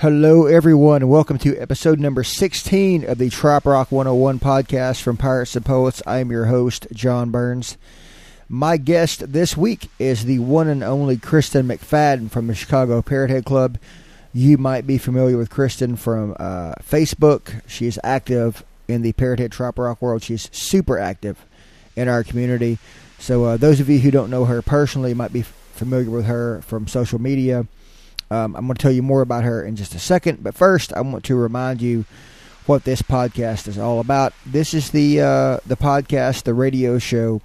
Hello, everyone, and welcome to episode number 16 of the Trop Rock 101 podcast from Pirates and Poets. I am your host, John Burns. My guest this week is the one and only Kristen McFadden from the Chicago Parrot Head Club. You might be familiar with Kristen from uh, Facebook. She is active in the Parrot Head Trop Rock world. She's super active in our community. So, uh, those of you who don't know her personally might be familiar with her from social media. Um, I'm going to tell you more about her in just a second, but first, I want to remind you what this podcast is all about. This is the uh, the podcast, the radio show,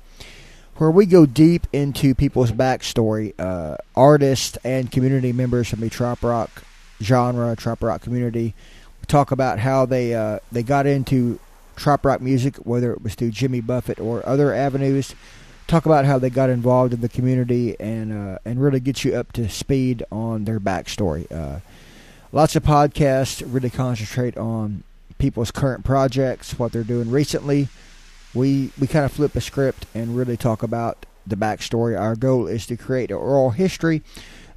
where we go deep into people's backstory, uh, artists and community members from the trop rock genre, trop rock community. We talk about how they uh, they got into trop rock music, whether it was through Jimmy Buffett or other avenues talk about how they got involved in the community and uh, and really get you up to speed on their backstory. Uh, lots of podcasts really concentrate on people's current projects, what they're doing recently. We we kind of flip a script and really talk about the backstory. Our goal is to create an oral history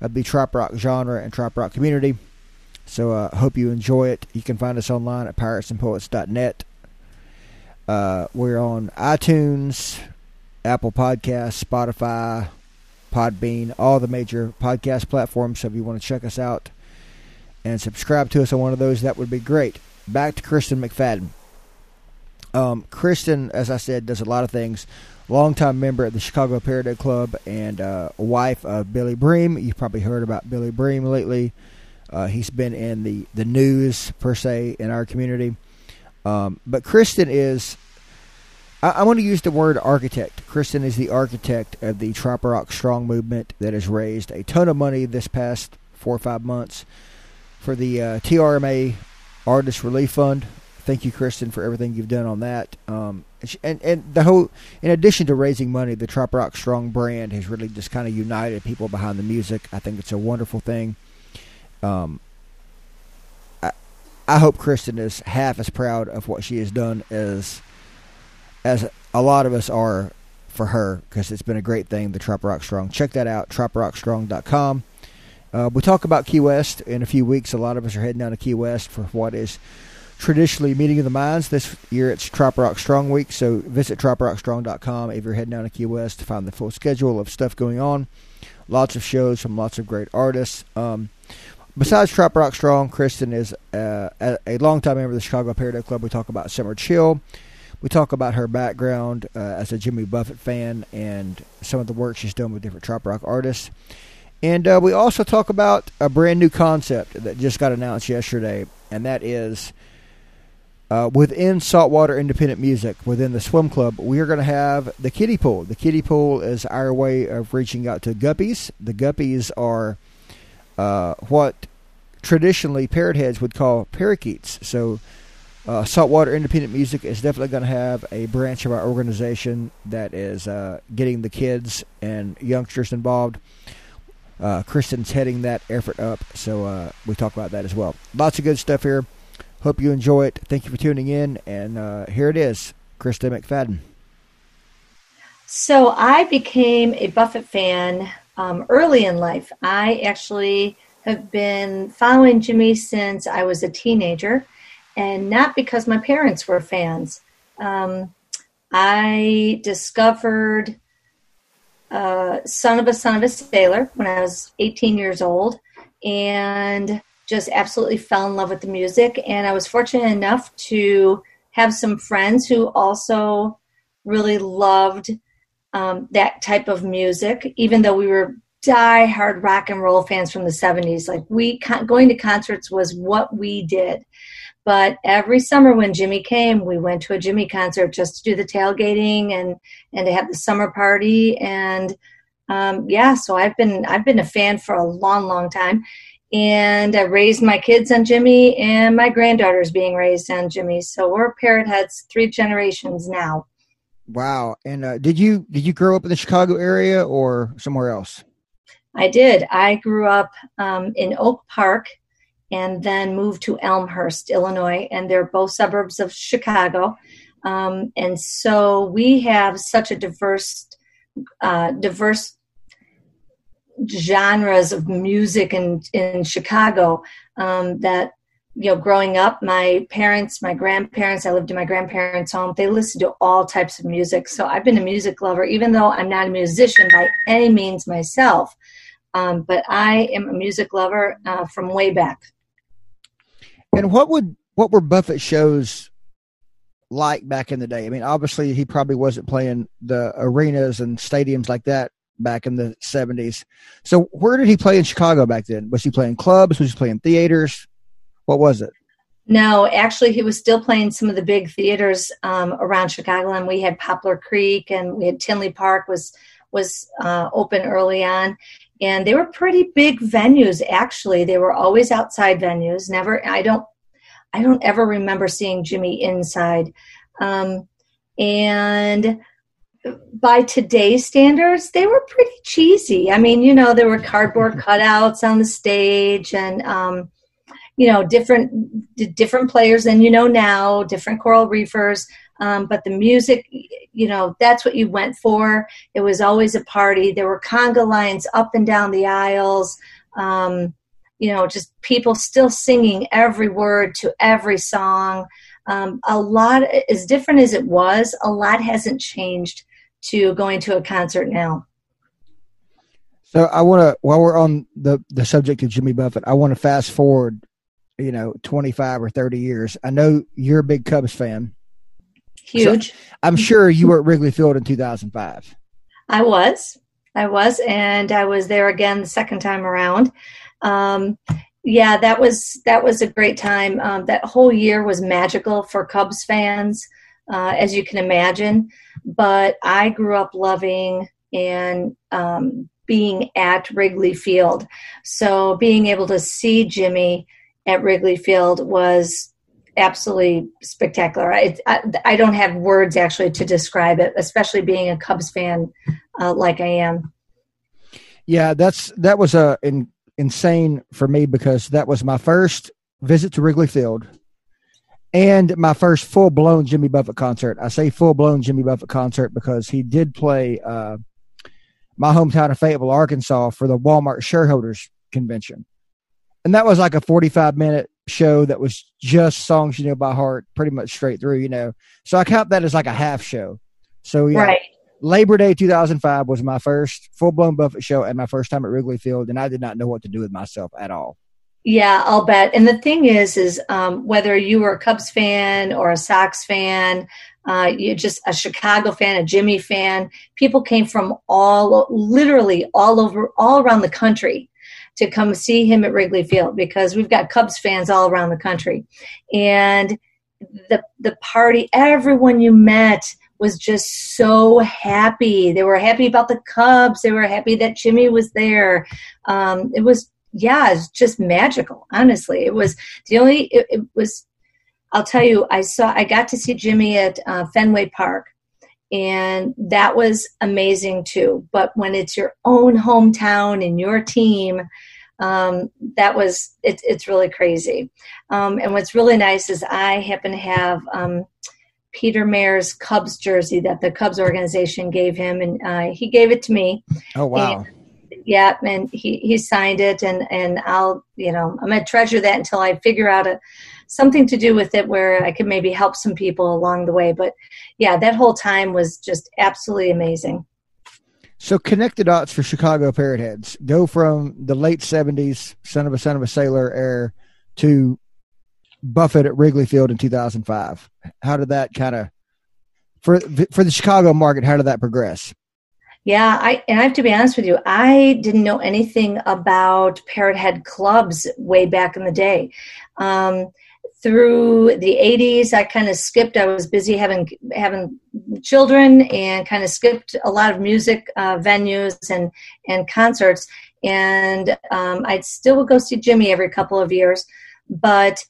of the trop rock genre and trop rock community. So I uh, hope you enjoy it. You can find us online at piratesandpoets.net. Uh, we're on iTunes, Apple Podcasts, Spotify, Podbean, all the major podcast platforms. So if you want to check us out and subscribe to us on one of those, that would be great. Back to Kristen McFadden. Um, Kristen, as I said, does a lot of things. Longtime member of the Chicago Parrot Club and uh, wife of Billy Bream. You've probably heard about Billy Bream lately. Uh, he's been in the, the news, per se, in our community. Um, but Kristen is I, want to use the word architect. Kristen is the architect of the Trop Rock Strong movement that has raised a ton of money this past four or five months for the uh, TRMA Artist Relief Fund. Thank you, Kristen, for everything you've done on that. Um, and and the whole, in addition to raising money, the Trop Rock Strong brand has really just kind of united people behind the music. I think it's a wonderful thing. Um, I, I hope Kristen is half as proud of what she has done as as a lot of us are for her because it's been a great thing, the Trop Rock Strong. Check that out, troprockstrong.com. Uh, we talk about Key West in a few weeks. A lot of us are heading down to Key West for what is traditionally Meeting of the Minds. This year it's Trop Rock Strong Week, so visit troprockstrong.com if you're heading down to Key West to find the full schedule of stuff going on. Lots of shows from lots of great artists. Um, besides Trop Rock Strong, Kristen is uh, a, a longtime member of the Chicago Head Club. We talk about Summer Chill. We talk about her background uh, as a Jimmy Buffett fan and some of the work she's done with different trop rock artists. And uh, we also talk about a brand new concept that just got announced yesterday, and that is uh, within Saltwater Independent Music, within the swim club, we are going to have the kiddie pool. The kiddie pool is our way of reaching out to guppies. The guppies are uh, what traditionally parrot heads would call parakeets. So uh, Saltwater Independent Music is definitely going to have a branch of our organization that is uh, getting the kids and youngsters involved. Uh, Kristen's heading that effort up, so uh, we talk about that as well. Lots of good stuff here. Hope you enjoy it. Thank you for tuning in, and uh, here it is, Kristen McFadden. So I became a Buffett fan um, early in life. I actually have been following Jimmy since I was a teenager and not because my parents were fans. Um, I discovered uh, Son of a Son of a Sailor when I was 18 years old and just absolutely fell in love with the music. And I was fortunate enough to have some friends who also really loved um, that type of music, even though we were die-hard rock and roll fans from the 70s. Like we going to concerts was what we did. But every summer when Jimmy came, we went to a Jimmy concert just to do the tailgating and and to have the summer party. And um, yeah, so I've been I've been a fan for a long, long time. And I raised my kids on Jimmy, and my granddaughter's being raised on Jimmy. So we're parrot heads three generations now. Wow! And uh, did you did you grow up in the Chicago area or somewhere else? I did. I grew up um, in Oak Park and then moved to Elmhurst, Illinois, and they're both suburbs of Chicago. Um, and so we have such a diverse, uh, diverse genres of music in in Chicago um, that you know growing up my parents my grandparents i lived in my grandparents home they listened to all types of music so i've been a music lover even though i'm not a musician by any means myself um, but i am a music lover uh, from way back and what would what were buffett shows like back in the day? I mean obviously he probably wasn't playing the arenas and stadiums like that back in the 70s so where did he play in chicago back then? Was he playing clubs? Was he playing theaters? What was it? No, actually, he was still playing some of the big theaters um, around Chicago, and we had Poplar Creek, and we had Tinley Park was was uh, open early on, and they were pretty big venues. Actually, they were always outside venues. Never, I don't, I don't ever remember seeing Jimmy inside. Um, and by today's standards, they were pretty cheesy. I mean, you know, there were cardboard cutouts on the stage, and um, you know different different players than you know now different coral reefers um, but the music you know that's what you went for. It was always a party. There were conga lines up and down the aisles. Um, you know just people still singing every word to every song. Um, a lot as different as it was a lot hasn't changed to going to a concert now. So I want to, while we're on the the subject of Jimmy Buffett, I want to fast forward you know, 25 or 30 years. I know you're a big Cubs fan. Huge. So I'm sure you were at Wrigley Field in 2005. I was. I was. And I was there again the second time around. Um, yeah, that was that was a great time. Um, that whole year was magical for Cubs fans, uh, as you can imagine. But I grew up loving and um, being at Wrigley Field, so being able to see Jimmy at Wrigley Field was absolutely spectacular. I, I, I, don't have words actually to describe it, especially being a Cubs fan uh, like I am. Yeah, that's that was a uh, in, insane for me because that was my first visit to Wrigley Field and my first full blown Jimmy Buffett concert. I say full blown Jimmy Buffett concert because he did play uh, my hometown of Fayetteville, Arkansas, for the Walmart shareholders convention and that was like a 45 minute show that was just songs you know by heart pretty much straight through you know. So i count that as like a half show. So yeah. Right. labor day 2005 was my first full-blown buffett show and my first time at wrigley field and i did not know what to do with myself at all. Yeah i'll bet. And the thing is is um, whether you were a cubs fan or a sox fan uh, you just a chicago fan a jimmy fan people came from all literally all over all around the country to come see him at Wrigley Field because we've got Cubs fans all around the country. And the the party, everyone you met was just so happy. They were happy about the Cubs. They were happy that Jimmy was there. Um, it was yeah, it's just magical. Honestly, it was the only. It, it, was. I'll tell you, I saw. I got to see Jimmy at uh, Fenway Park, and that was amazing too. But when it's your own hometown and your team, um, that was it, it's really crazy. Um, and what's really nice is I happen to have um, Peter Mayer's Cubs jersey that the Cubs organization gave him, and uh, he gave it to me. Oh wow! And, yeah, and he he signed it, and and I'll you know I'm gonna treasure that until I figure out a something to do with it where I could maybe help some people along the way. But yeah, that whole time was just absolutely amazing. So connect the dots for Chicago Parrot Heads. Go from the late seventies, son of a son of a sailor era, to Buffett at Wrigley Field in two thousand five. How did that kind of for for the Chicago market? How did that progress? Yeah, I and I have to be honest with you, I didn't know anything about Parrot Head clubs way back in the day. Um, through the 80s i kind of skipped i was busy having having children and kind of skipped a lot of music uh, venues and and concerts. And um, i still would go see jimmy every couple of years but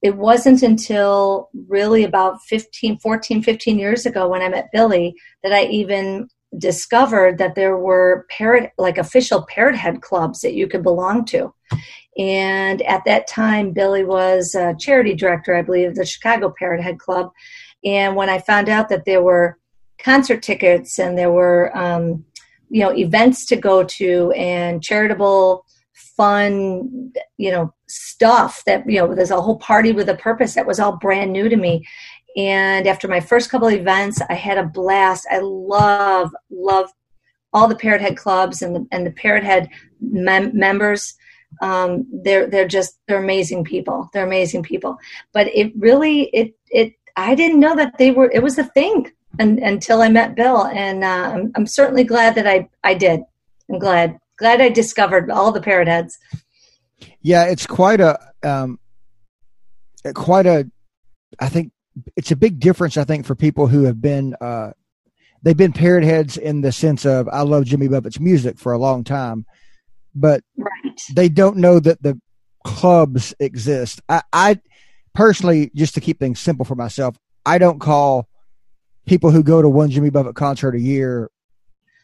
it wasn't until really about 15 14 15 years ago when i met billy that i even discovered that there were parrot like official parrot head clubs that you could belong to and at that time, Billy was a charity director, I believe, of the Chicago Parrot Head Club. And when I found out that there were concert tickets and there were um, you know events to go to and charitable fun you know stuff that you know there's a whole party with a purpose that was all brand new to me and after my first couple of events i had a blast i love love all the parrot head clubs and the and the parrot head mem- members um, they're they're just they're amazing people they're amazing people but it really it it i didn't know that they were it was a thing and, until I met Bill, and uh, I'm, I'm certainly glad that I I did. I'm glad glad I discovered all the parrot heads. Yeah, it's quite a um, quite a. I think it's a big difference. I think for people who have been uh, they've been parrot heads in the sense of I love Jimmy Buffett's music for a long time, but right. they don't know that the clubs exist. I, I personally, just to keep things simple for myself, I don't call people who go to one Jimmy Buffett concert a year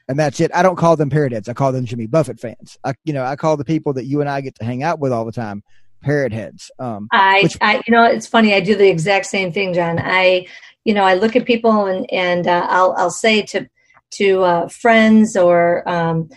and that's it. I don't call them parrot heads. I call them Jimmy Buffett fans. I, you know, I call the people that you and I get to hang out with all the time parrot heads. Um, I, which, I, you know, it's funny. I do the exact same thing, John. I, you know, I look at people and and uh, I'll I'll say to to uh, friends or um,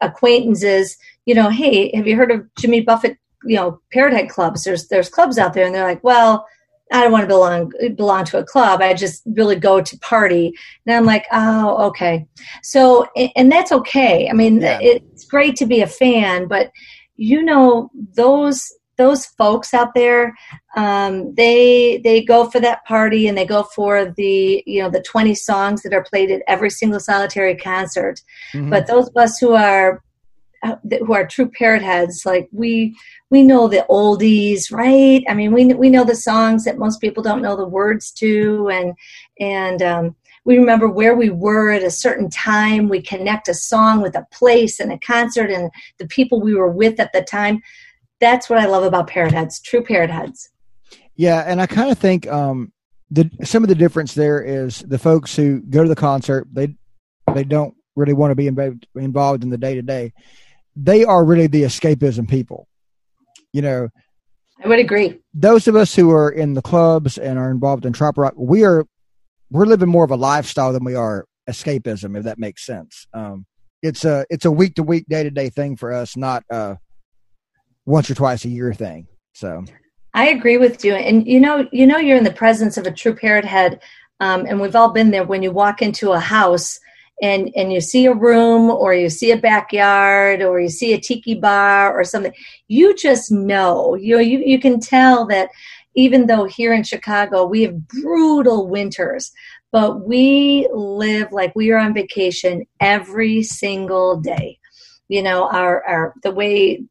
acquaintances, you know, hey, have you heard of Jimmy Buffett? You know, parrot head clubs. There's there's clubs out there, and they're like, well I don't want to belong belong to a club. I just really go to party. And I'm like, oh, okay. So, and that's okay. I mean, yeah. it's great to be a fan, but you know, those those folks out there, um, they they go for that party and they go for the you know the 20 songs that are played at every single solitary concert. Mm-hmm. But those of us who are uh, who are true parrot heads, like we we know the oldies, right? I mean, we we know the songs that most people don't know the words to, and and um, we remember where we were at a certain time. We connect a song with a place and a concert and the people we were with at the time. That's what I love about parrot heads, true parrot heads. Yeah, and I kind of think um, the some of the difference there is the folks who go to the concert they they don't really want to be involved in the day to day. They are really the escapism people you know, I would agree. Those of us who are in the clubs and are involved in trop rock, we are we're living more of a lifestyle than we are escapism, if that makes sense. Um, it's a it's a week to week, day to day thing for us, not a once or twice a year thing. So I agree with you, and you know, you know, you're in the presence of a true parrot head, um, and we've all been there. When you walk into a house and and you see a room or you see a backyard or you see a tiki bar or something you just know you know you, you can tell that even though here in chicago we have brutal winters but we live like we are on vacation every single day you know our our the way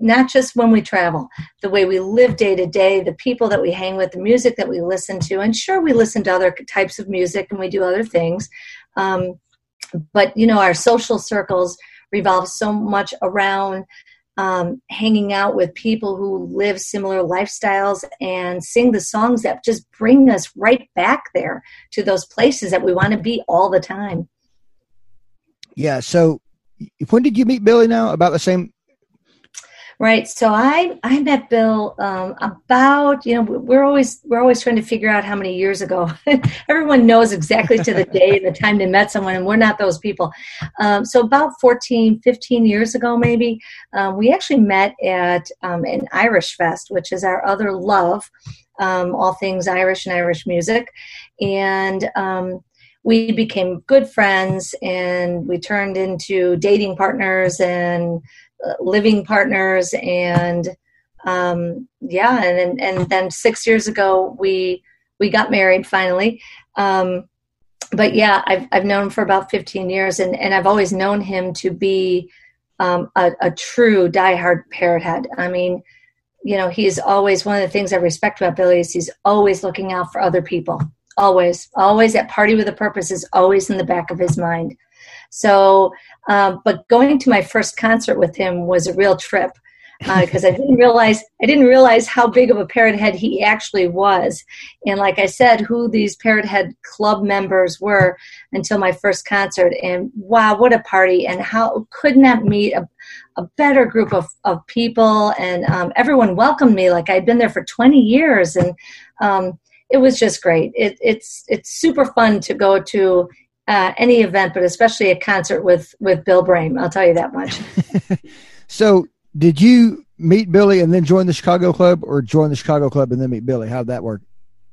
not just when we travel the way we live day to day the people that we hang with the music that we listen to and sure we listen to other types of music and we do other things um, but you know our social circles revolve so much around um, hanging out with people who live similar lifestyles and sing the songs that just bring us right back there to those places that we want to be all the time. Yeah. So, when did you meet Billy? Now about the same Right. So I I met Bill um, about you know we're always we're always trying to figure out how many years ago. Everyone knows exactly to the day and the time they met someone, and we're not those people. Um, so about 14, 15 years ago, maybe um, we actually met at um, an Irish Fest, which is our other love, um, all things Irish and Irish music, and um, we became good friends and we turned into dating partners and living partners and um, yeah and and then six years ago we we got married finally. Um, but yeah I've, I've known him for about 15 years and, and I've always known him to be um, a, a true diehard parrot head I mean you know he's always one of the things I respect about Billy is he's always looking out for other people. Always. Always at party with a purpose is always in the back of his mind so, um, but going to my first concert with him was a real trip because uh, I didn't realize I didn't realize how big of a parrot head he actually was, and like I said, who these parrot head club members were until my first concert. And wow, what a party! And how could not meet a, a better group of, of people, and um, everyone welcomed me like I'd been there for 20 years, and um, it was just great. It, it's it's super fun to go to uh, any event, but especially a concert with with Bill Brame. I'll tell you that much. so, did you meet Billy and then join the Chicago Club, or join the Chicago Club and then meet Billy? How'd that work?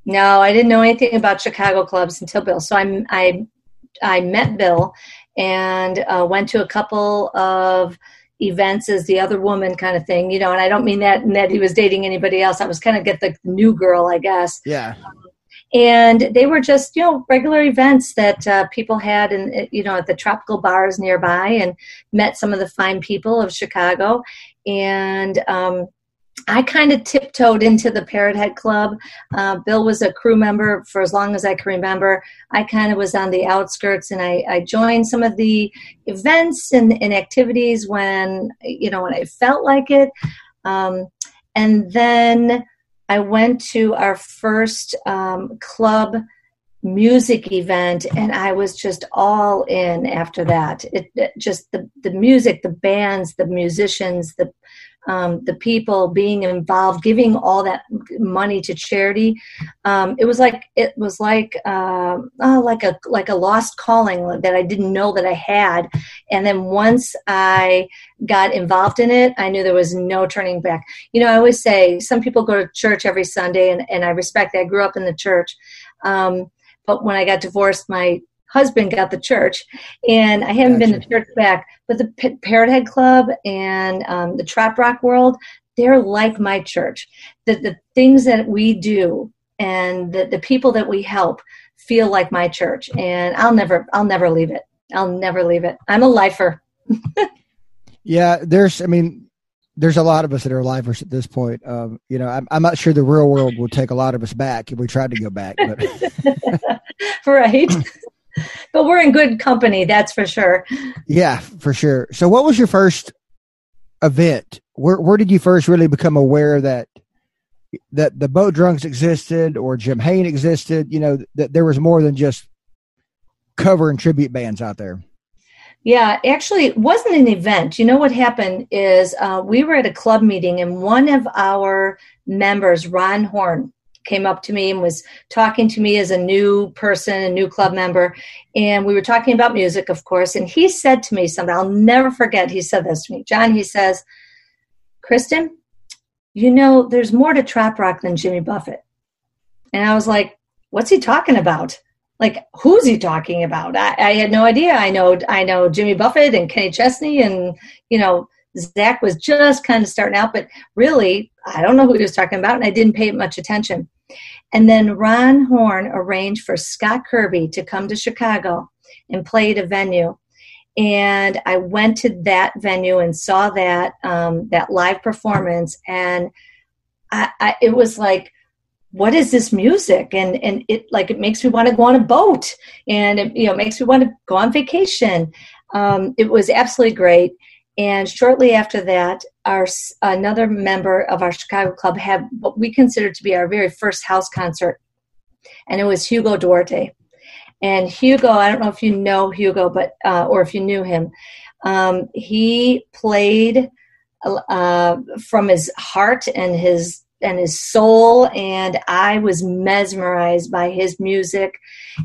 No, I didn't know anything about Chicago clubs until Bill. So I I I met Bill and uh, went to a couple of events as the other woman kind of thing, you know. And I don't mean that that he was dating anybody else. I was kind of get the new girl, I guess. Yeah. And they were just you know regular events that uh, people had and you know at the tropical bars nearby and met some of the fine people of chicago and um, I kind of tiptoed into the Parrot Head Club. Uh, Bill was a crew member for as long as I can remember. I kind of was on the outskirts, and I, I joined some of the events and, and, activities when you know when I felt like it. Um, and then I went to our first um, club music event and i was just all in after that. It, it, just the the music the bands the musicians the um, the people being involved, giving all that money to charity. Um, it was like it was like uh, oh, like a like a lost calling that I didn't know that I had. And then once I got involved in it, I knew there was no turning back. You know, I always say some people go to church every Sunday, and, and I respect that. I grew up in the church. Um, but when I got divorced, my husband got the church, and I haven't gotcha. been to church back. But the P- Parrot Head Club and um, the Trop Rock World, they're like my church. The the things that we do and the, the people that we help feel like my church, and I'll never I'll never leave it. I'll never leave it. I'm a lifer. yeah, there's. I mean, there's a lot of us that are lifers at this point. Um, you know, I'm, I'm, not sure the real world will take a lot of us back if we tried to go back. But. right. but we're in good company, that's for sure. Yeah, for sure. So, what was your first event? Where Where did you first really become aware that that the boat drunks existed or Jim Hayne existed? You know, that there was more than just cover and tribute bands out there. Yeah, actually, it wasn't an event. You know what happened is uh, we were at a club meeting, and one of our members, Ron Horn, came up to me and was talking to me as a new person, a new club member. And we were talking about music, of course. And he said to me something I'll never forget. He said this to me John, he says, Kristen, you know, there's more to trop Rock than Jimmy Buffett. And I was like, what's he talking about? Like, who's he talking about? I, I had no idea. I know, I know Jimmy Buffett and Kenny Chesney and, you know, Zach was just kind of starting out, but really, I don't know who he was talking about, and I didn't pay much attention. And then Ron Horn arranged for Scott Kirby to come to Chicago and play at a venue. And I went to that venue and saw that um, that live performance, and I, I, it was like, what is this music? And and it like it makes me want to go on a boat, and it you know makes me want to go on vacation. Um, it was absolutely great. And shortly after that, our another member of our Chicago club had what we considered to be our very first house concert, and it was Hugo Duarte. And Hugo, I don't know if you know Hugo, but uh, or if you knew him, um, he played uh, from his heart and his and his soul and i was mesmerized by his music.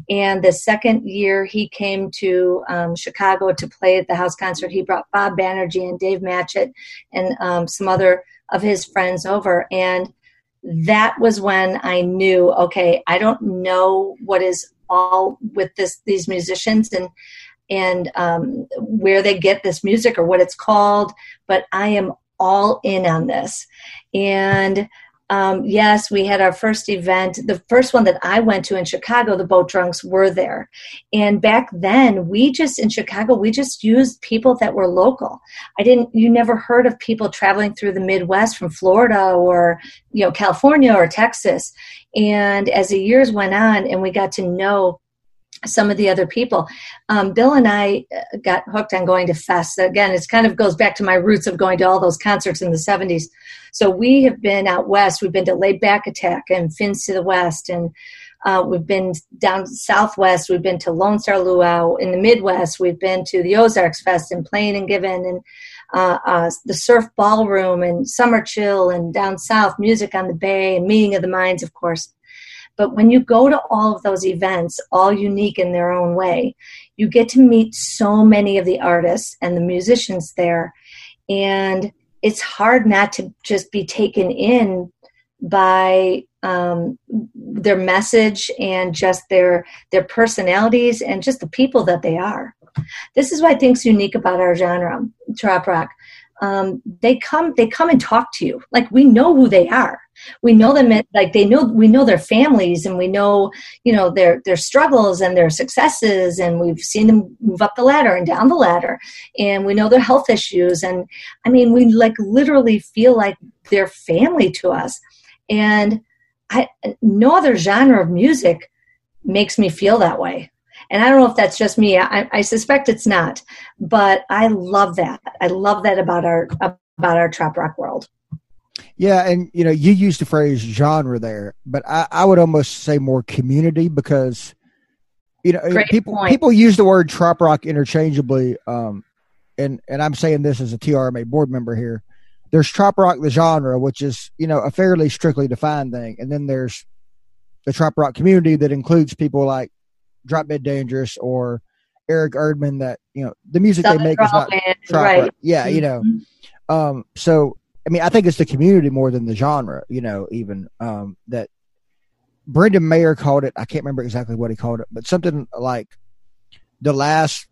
And the second year he came to um, chicago to play at the house concert he brought bob banerjee and dave matchett and um, some other of his friends over. And that was when i knew okay i don't know what is all with this these musicians and and um, where they get this music or what it's called but i am all in on this. And um, yes, we had our first event. The first one that I went to in Chicago, the boat drunks were there. And back then, we just, in Chicago, we just used people that were local. I didn't, you never heard of people traveling through the Midwest from Florida or, you know, California or Texas. And as the years went on and we got to know some of the other people. Um, Bill and I uh, got hooked on going to fests. Again, it kind of goes back to my roots of going to all those concerts in the 70s. So we have been out west. We've been to Laid Back Attack and Fins to the West, and uh, we've been down southwest. We've been to Lone Star Luau in the Midwest. We've been to the Ozarks Fest in Plain and Given, and uh, uh, the Surf Ballroom and Summer Chill, and down south, Music on the Bay, and Meeting of the Minds, of course. But when you go to all of those events, all unique in their own way, you get to meet so many of the artists and the musicians there. And it's hard not to just be taken in by um, their message and just their their personalities and just the people that they are. This is what I think is unique about our genre, trop rock. Um, they come they come and talk to you. Like we know who they are. We know them like they know we know their families and we know you know their their struggles and their successes and we've seen them move up the ladder and down the ladder and we know their health issues. And i mean we like literally feel like they're family to us. And I, no other genre of music makes me feel that way and I don't know if that's just me. I, I suspect it's not, but I love that. I love that about our about our trop rock world. Yeah, and you know, you used the phrase genre there, but I, I would almost say more community because you know Great people point. people use the word trop rock interchangeably. Um, and and I'm saying this as a TRMA board member here. There's trop rock the genre, which is you know a fairly strictly defined thing, and then there's the trop rock community that includes people like Drop Dead Dangerous or Eric Erdman that you know the music they make is not right. Yeah, mm-hmm. you know. Mm-hmm. Um, so I mean, I think it's the community more than the genre. You know, even um, that Brendan Mayer called it. I can't remember exactly what he called it, but something like the last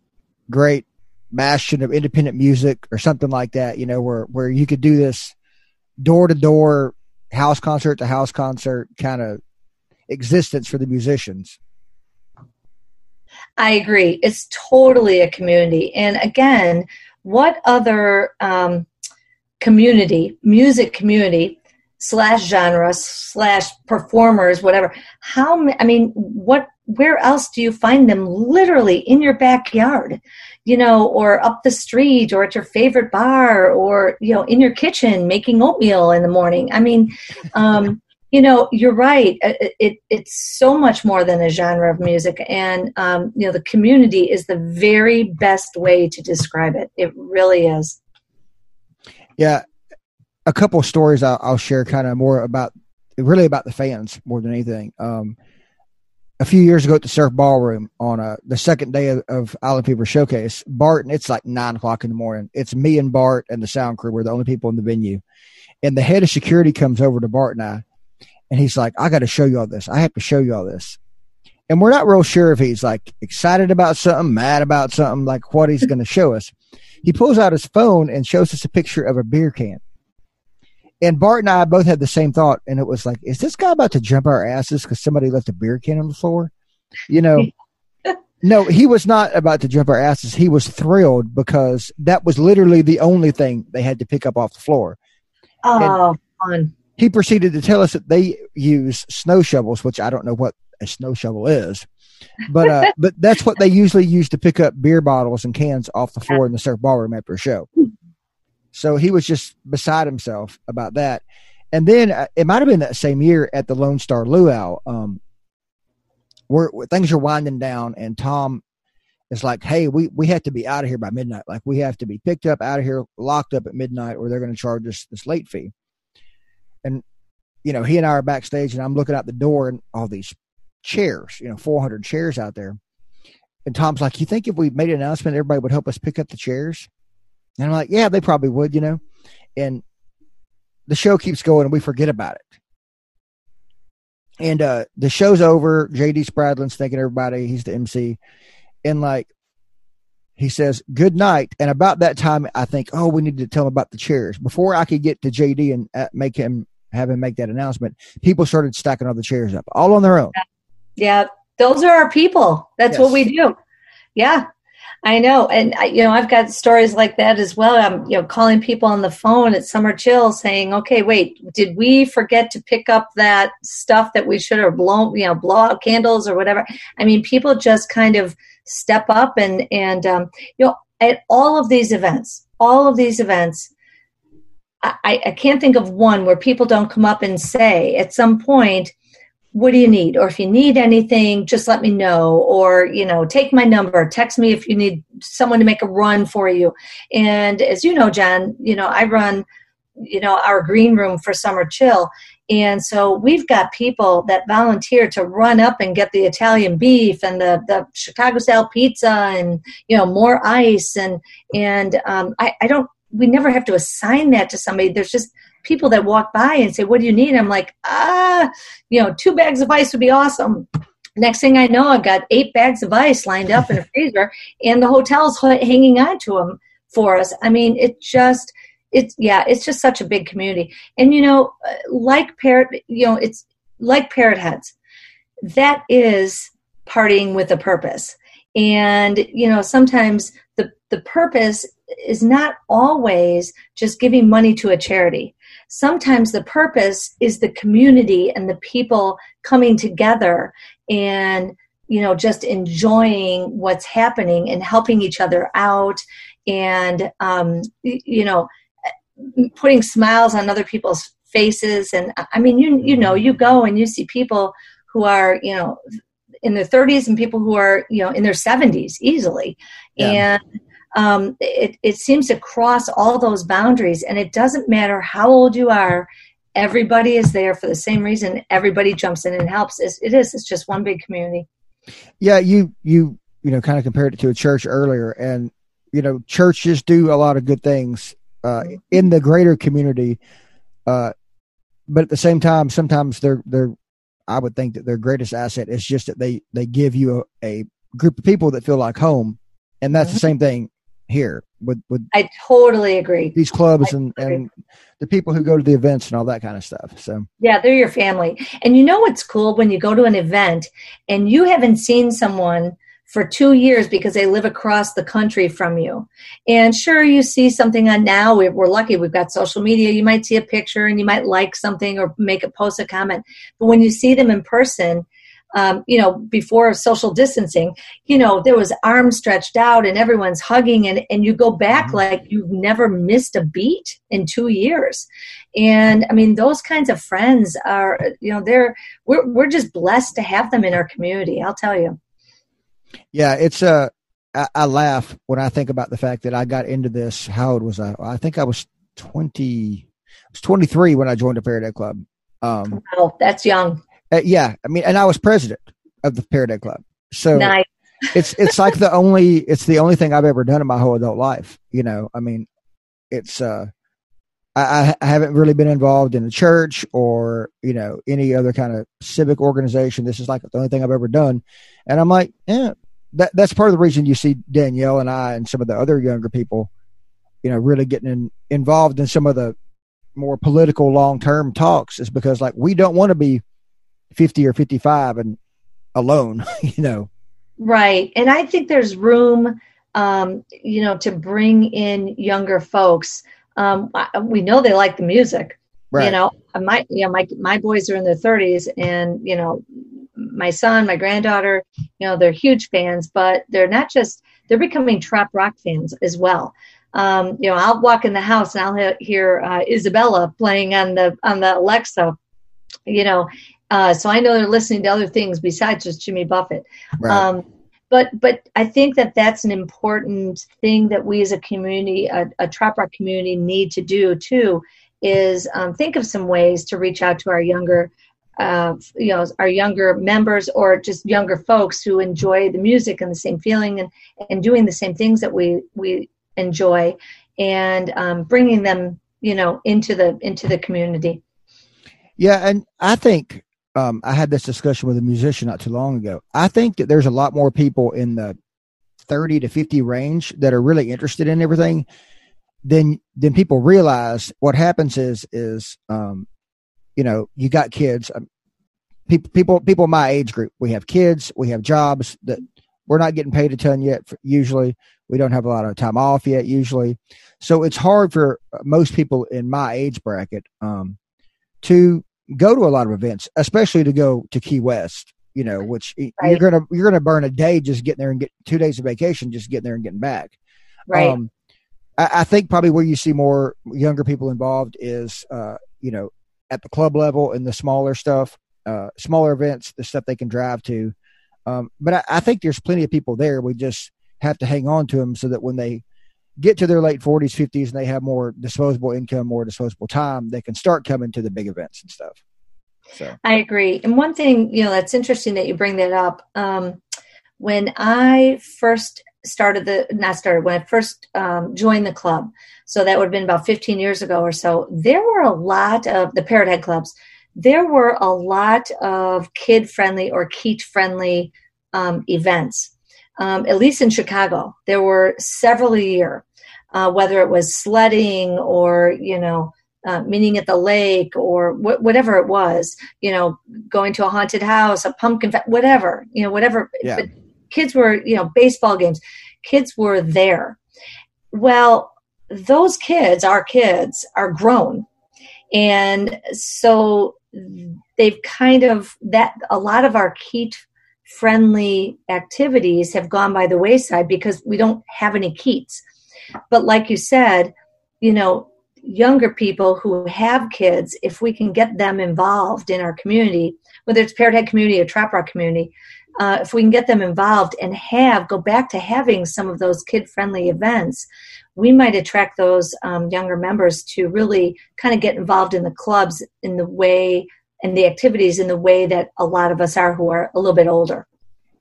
great bastion of independent music or something like that. You know, where where you could do this door to door house concert to house concert kind of existence for the musicians. I agree. It's totally a community. And again, what other um, community, music community, slash genre slash performers, whatever? How? I mean, what? Where else do you find them? Literally in your backyard, you know, or up the street, or at your favorite bar, or you know, in your kitchen making oatmeal in the morning. I mean. Um, you know you're right. Uh, it, it, it's so much more than a genre of music and um, you know the community is the very best way to describe it. It really is. Yeah. A couple stories i'll, I'll share kind of more about really about the fans more than anything. Um, a few years ago at the surf ballroom on uh, the second day of, of island fever showcase bart and it's like nine o'clock in the morning. It's me and bart and the sound crew. We're the only people in the venue. And the head of security comes over to bart and i and he's like, I got to show you all this. I have to show you all this. And we're not real sure if he's like excited about something, mad about something, like what he's going to show us. He pulls out his phone and shows us a picture of a beer can. And Bart and I both had the same thought. And it was like, is this guy about to jump our asses because somebody left a beer can on the floor? You know, no, he was not about to jump our asses. He was thrilled because that was literally the only thing they had to pick up off the floor. Oh, and, fun he proceeded to tell us that they use snow shovels, which I don't know what a snow shovel is, but uh, but that's what they usually use to pick up beer bottles and cans off the floor in the surf ballroom after a show. So he was just beside himself about that. And then uh, it might have been that same year at the Lone Star Luau, um, where, where things are winding down, and Tom is like, "Hey, we we have to be out of here by midnight. Like we have to be picked up out of here, locked up at midnight, or they're going to charge us this late fee." And you know he and I are backstage, and I'm looking out the door and all these chairs, you know, 400 chairs out there. And Tom's like, "You think if we made an announcement, everybody would help us pick up the chairs?" And I'm like, "Yeah, they probably would, you know." And the show keeps going, and we forget about it. And uh, the show's over. JD Spradlin's thanking everybody. He's the MC, and like he says good night and about that time i think oh we need to tell him about the chairs before i could get to jd and uh, make him have him make that announcement, people started stacking all the chairs up, all on their own. Yeah, those are our people. That's yes. what we do. Yeah, I know, and you know, I've got stories like that as well. I'm, you know, calling people on the phone at Summer Chill, saying, "Okay, wait, did we forget to pick up that stuff that we should have blown, you know, blow out candles or whatever?" I mean, people just kind of step up and and um, you know, at all of these events, all of these events, I, I can't think of one where people don't come up and say at some point, what do you need? Or if you need anything, just let me know. Or, you know, take my number, text me if you need someone to make a run for you. And as you know, John, you know, I run you know our green room for summer chill and so we've got people that volunteer to run up and get the italian beef and the, the chicago style pizza and you know more ice and and um, I, I don't we never have to assign that to somebody. There's just people that walk by and say what do you need? I'm like ah you know two bags of ice would be awesome. Next thing i know i've got eight bags of ice lined up in a freezer and the hotel's hanging on to them for us. I mean it just it's yeah it's just such a big community. And you know uh, like parrot you know it's like parrot heads that is partying with a purpose. And you know sometimes the the purpose is not always just giving money to a charity. Sometimes the purpose is the community and the people coming together and you know just enjoying what's happening and helping each other out and um, you know putting smiles on other people's faces. And i mean you you know you go and you see people who are you know in their 30s and people who are you know in their 70s easily. Yeah. and um, it, it seems to cross all those boundaries and it doesn't matter how old you are everybody is there for the same reason everybody jumps in and helps it's, it is it's just one big community yeah you you you know kind of compared it to a church earlier and you know churches do a lot of good things uh, in the greater community. Uh, but at the same time, sometimes they're they're I would think that their greatest asset is just that they they give you a, a group of people that feel like home, and that's mm-hmm. the same thing here with with I totally agree. These clubs and and the people who go to the events and all that kind of stuff. So yeah, they're your family. And you know what's cool when you go to an event and you haven't seen someone for two years because they live across the country from you. And sure, you see something on now. We're lucky we've got social media. You might see a picture and you might like something or make a post a comment. But when you see them in person, um, you know, before social distancing, you know, there was arms stretched out and everyone's hugging, and, and you go back mm-hmm. like you've never missed a beat in two years. And I mean, those kinds of friends are, you know, they're, we're, we're just blessed to have them in our community, I'll tell you. Yeah, it's a. Uh, I, I laugh when I think about the fact that I got into this. How old was I? I think I was twenty. I was twenty three when I joined the Parrot Club. Um, wow, that's young. Uh, yeah, I mean, and I was president of the Parrot Club. So nice. it's it's like the only it's the only thing I've ever done in my whole adult life. You know, I mean, it's uh, I, I haven't really been involved in a church or you know any other kind of civic organization. This is like the only thing I've ever done, and I'm like, yeah, that that's part of the reason you see Danielle and I and some of the other younger people, you know, really getting in, involved in some of the more political long term talks is because like we don't want to be fifty or fifty five and alone, you know. Right, and I think there's room, um, you know, to bring in younger folks. Um, we know they like the music. Right. You know, my you know my my boys are in their 30s, and you know my son, my granddaughter, you know, they're huge fans, but they're not just, they're becoming trop rock fans as well. Um, you know, I'll walk in the house and I'll hear uh, Isabella playing on the on the Alexa. You know, uh, so I know they're listening to other things besides just Jimmy Buffett. Right. Um, but but I think that that's an important thing that we as a community, a, a trop rock community, need to do too. Is um, think of some ways to reach out to our younger uh, you know our younger members or just younger folks who enjoy the music and the same feeling and, and doing the same things that we we enjoy and um, bringing them you know into the into the community yeah and i think um, i had this discussion with a musician not too long ago i think that there's a lot more people in the 30 to 50 range that are really interested in everything then then people realize what happens is is um, you know, you got kids. Um, people, people, people my age group. We have kids. We have jobs that we're not getting paid a ton yet. For, usually, we don't have a lot of time off yet. Usually, so it's hard for most people in my age bracket um, to go to a lot of events, especially to go to Key West. You know, which right. you're gonna you're gonna burn a day just getting there and get two days of vacation just getting there and getting back. Right. Um, I, I think probably where you see more younger people involved is, uh, you know, at the club level and the smaller stuff, uh, smaller events, the stuff they can drive to. Um, but I, I, think there's plenty of people there. We just have to hang on to them so that when they get to their late 40s, 50s, and they have more disposable income, more disposable time, they can start coming to the big events and stuff. So I agree. And one thing, you know, that's interesting that you bring that up. Um, when I first started the, not started, when I first um, joined the club, so that would have been about 15 years ago or so, there were a lot of the Parrot Head clubs, there were a lot of kid friendly or KEET friendly um, events. Um, at least in Chicago, there were several a year, uh, whether it was sledding or, you know, uh, meeting at the lake or wh- whatever it was, you know, going to a haunted house, a pumpkin, fa- whatever, you know, whatever. Yeah. But kids were, you know, baseball games. Kids were there. Well, those kids, our kids, are grown. And so they've kind of, that, a lot of our KEET friendly activities have gone by the wayside because we don't have any KEETs. But like you said, you know, younger people who have kids, if we can get them involved in our community, whether it's Parrot Head community or Trop Rock community, uh, if we can get them involved and have go back to having some of those kid friendly events, we might attract those um, younger members to really kind of get involved in the clubs in the way and the activities in the way that a lot of us are who are a little bit older.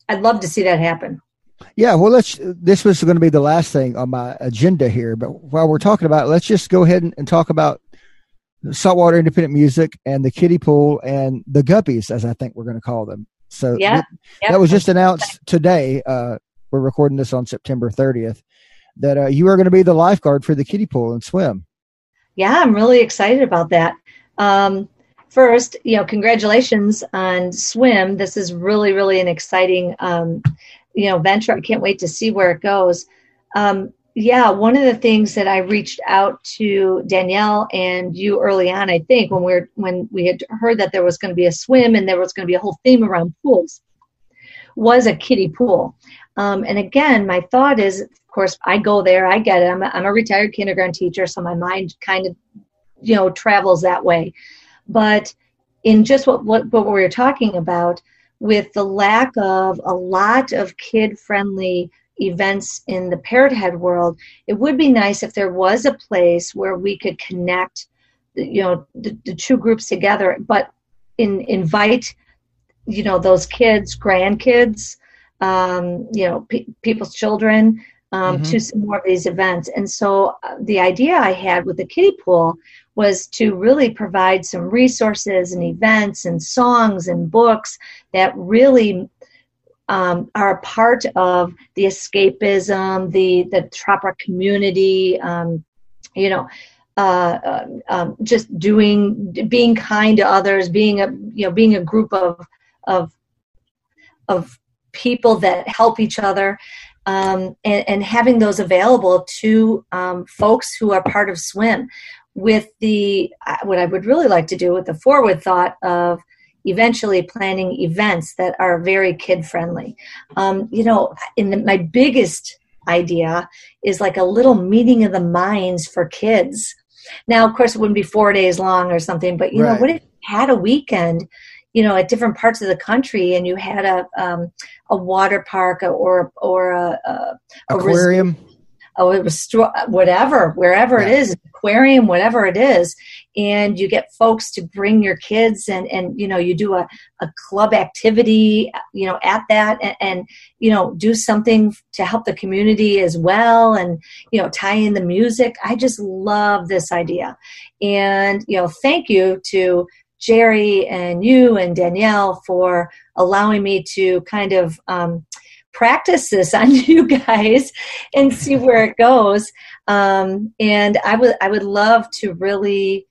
I'd love to see that happen. Yeah, well, let's. This was going to be the last thing on my agenda here, but while we're talking about, it, let's just go ahead and, and talk about saltwater independent music and the kiddie pool and the guppies, as I think we're going to call them. So yeah, that, that was just announced today. Uh, we're recording this on September 30th. That uh, you are going to be the lifeguard for the kiddie pool and swim. Yeah, I'm really excited about that. Um, first, you know, congratulations on swim. This is really, really an exciting um, you know venture. I can't wait to see where it goes. Um, yeah, one of the things that I reached out to Danielle and you early on, I think, when we are when we had heard that there was going to be a swim and there was going to be a whole theme around pools, was a kiddie pool. Um, and again, my thought is, of course, I go there, I get it. I'm a, I'm a retired kindergarten teacher, so my mind kind of, you know, travels that way. But in just what what, what we were talking about, with the lack of a lot of kid friendly events in the parrot head world it would be nice if there was a place where we could connect you know the, the two groups together but in, invite you know those kids grandkids um, you know pe- people's children um, mm-hmm. to some more of these events and so uh, the idea i had with the kiddie pool was to really provide some resources and events and songs and books that really um, are a part of the escapism, the the Rock community. Um, you know, uh, uh, um, just doing, being kind to others, being a you know, being a group of of of people that help each other. Um, and, and, having those available to um, folks who are part of swim with the what I would really like to do with the forward thought of eventually planning events that are very kid friendly. Um, you know, in the, my biggest idea is like a little meeting of the minds for kids. Now, of course, it wouldn't be four days long or something, but you right. know, what if you had a weekend? You know, at different parts of the country, and you had a um, a water park or or a, a aquarium. A oh, it was whatever, wherever it is, aquarium, whatever it is, and you get folks to bring your kids, and and you know you do a, a club activity, you know, at that, and, and you know do something to help the community as well, and you know tie in the music. I just love this idea, and you know, thank you to Jerry and you and Danielle for allowing me to kind of um, practice this on you guys and see where it goes. Um, and I would I would love to really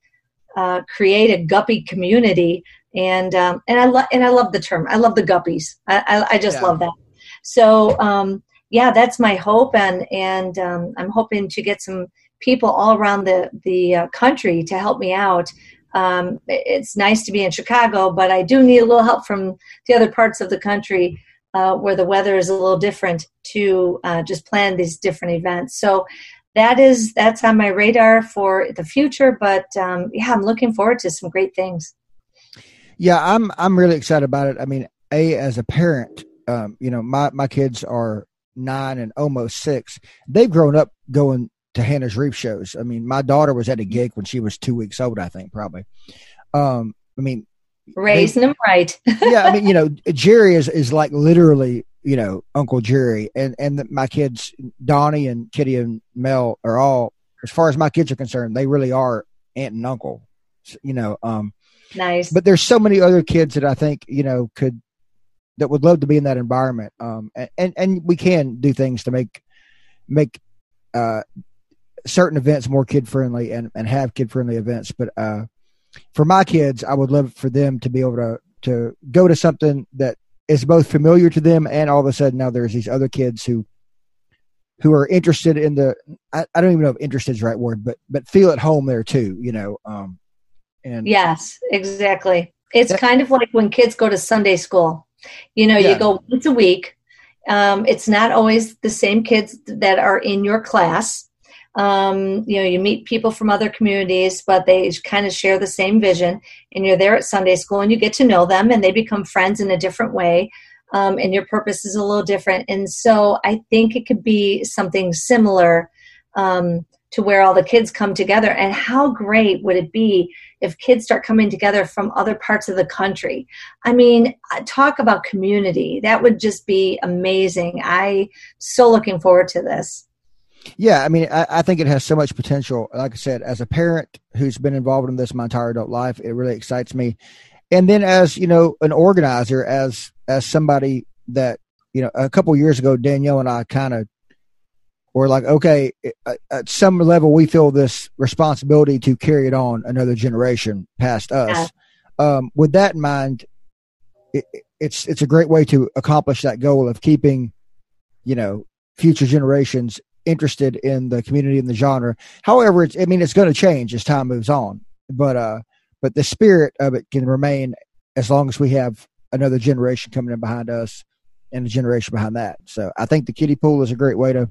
uh, create a guppy community. And um, and I love and I love the term. I love the guppies. I I, I just yeah. love that. So um, yeah, that's my hope, and and um, I'm hoping to get some people all around the the uh, country to help me out. Um, it's nice to be in Chicago, but I do need a little help from the other parts of the country uh, where the weather is a little different to uh, just plan these different events. So that is that's on my radar for the future. But um, yeah, I'm looking forward to some great things. Yeah, I'm I'm really excited about it. I mean, a as a parent, um, you know, my my kids are nine and almost six, they've grown up going to Hannah's Reef shows. I mean, my daughter was at a gig when she was two weeks old, I think, probably. Um, I mean, raising they, them right. yeah, I mean, you know, Jerry is is like literally, you know, Uncle Jerry, and and the, my kids, Donnie and Kitty and Mel, are all, as far as my kids are concerned, they really are aunt and uncle. You know, um, nice. But there's so many other kids that I think you know could that would love to be in that environment. Um, and, and, and we can do things to make, make, uh, certain events more kid friendly and, and have kid friendly events. But, uh, for my kids, I would love for them to be able to, to go to something that is both familiar to them and all of a sudden now there's these other kids who, who are interested in the, I, I don't even know if interested is the right word, but, but feel at home there too, you know, um, and yes, exactly. It's that, kind of like when kids go to Sunday school you know, yeah. you go once a week. Um, it's not always the same kids that are in your class. Um, you know, you meet people from other communities, but they kind of share the same vision. And you're there at Sunday school and you get to know them and they become friends in a different way. Um, and your purpose is a little different. And so I think it could be something similar um, to where all the kids come together. And how great would it be if kids start coming together from other parts of the country? I mean, uh, talk about community. That would just be amazing. I so looking forward to this. Yeah, I mean, I, I, think it has so much potential. Like I said, as a parent who's been involved in this my entire adult life, it really excites me. And then, as you know, an organizer, as as somebody that you know, a couple years ago, Danielle and I kind of we're like, okay, at some level, we feel this responsibility to carry it on another generation past us. Yeah. Um, with that in mind, it, it's it's a great way to accomplish that goal of keeping, you know, future generations interested in the community and the genre. However, it's I mean, it's going to change as time moves on, but uh, but the spirit of it can remain as long as we have another generation coming in behind us and a generation behind that. So I think the kiddie pool is a great way to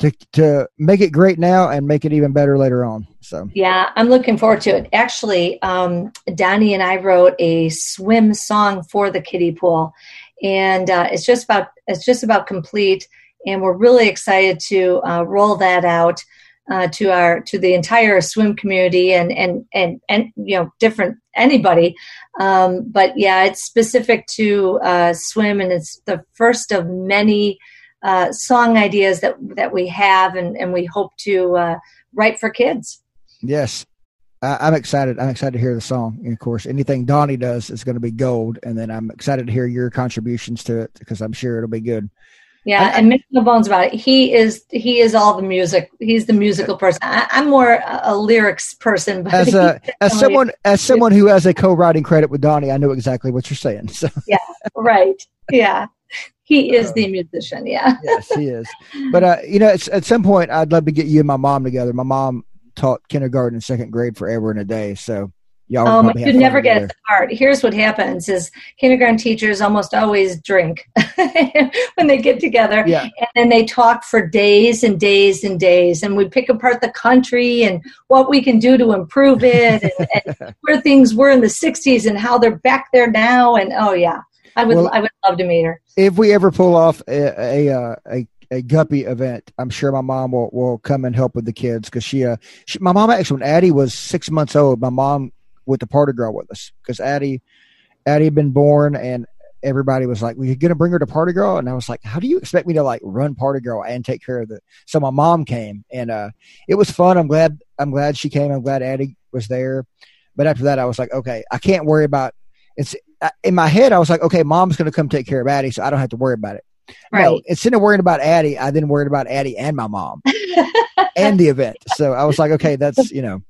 to to make it great now and make it even better later on. So yeah, I'm looking forward to it. Actually, um, Donnie and I wrote a swim song for the kiddie pool, and uh, it's just about it's just about complete, and we're really excited to uh, roll that out. Uh, to our to the entire swim community and and and and you know different anybody um, but yeah it's specific to uh, swim and it's the first of many uh, song ideas that that we have and, and we hope to uh, write for kids. Yes, I, am excited. I'm excited to hear the song. And of course, anything Donnie does is going to be gold. And then I'm excited to hear your contributions to it because I'm sure it'll be good. Yeah, I, and Mick the bones about it. He is he is all the music. He's the musical person. I, am more a, a, lyrics person. But as a as someone as someone who has a co-writing credit with Donnie, I know exactly what you're saying. So yeah, right. Yeah he is the musician. Yeah. yes, he is. But uh, you know, at some point, I'd love to get you and my mom together. My mom taught kindergarten and second grade forever and a day, so y'all. Oh, my, you never get apart. Here's what happens: is kindergarten teachers almost always drink when they get together, yeah. and then they talk for days and days and days, and we pick apart the country and what we can do to improve it, and, and where things were in the '60s and how they're back there now, and oh yeah. I would, well, I would love to meet her. If we ever pull off a a uh, a, a guppy event, I'm sure my mom will, will come and help with the kids because she, uh, she, my mom actually when Addie was six months old, my mom went the party girl with us because Addie, Addie had been born and everybody was like, "Well, you're gonna bring her to party girl," and I was like, "How do you expect me to like run party girl and take care of the?" So my mom came, and uh, it was fun. I'm glad. I'm glad she came. I'm glad Addie was there. But after that, I was like, okay, I can't worry about it's in my head, I was like, okay, mom's going to come take care of Addie, so I don't have to worry about it. Right. No, instead of worrying about Addie, I then worried about Addie and my mom and the event. So I was like, okay, that's you know,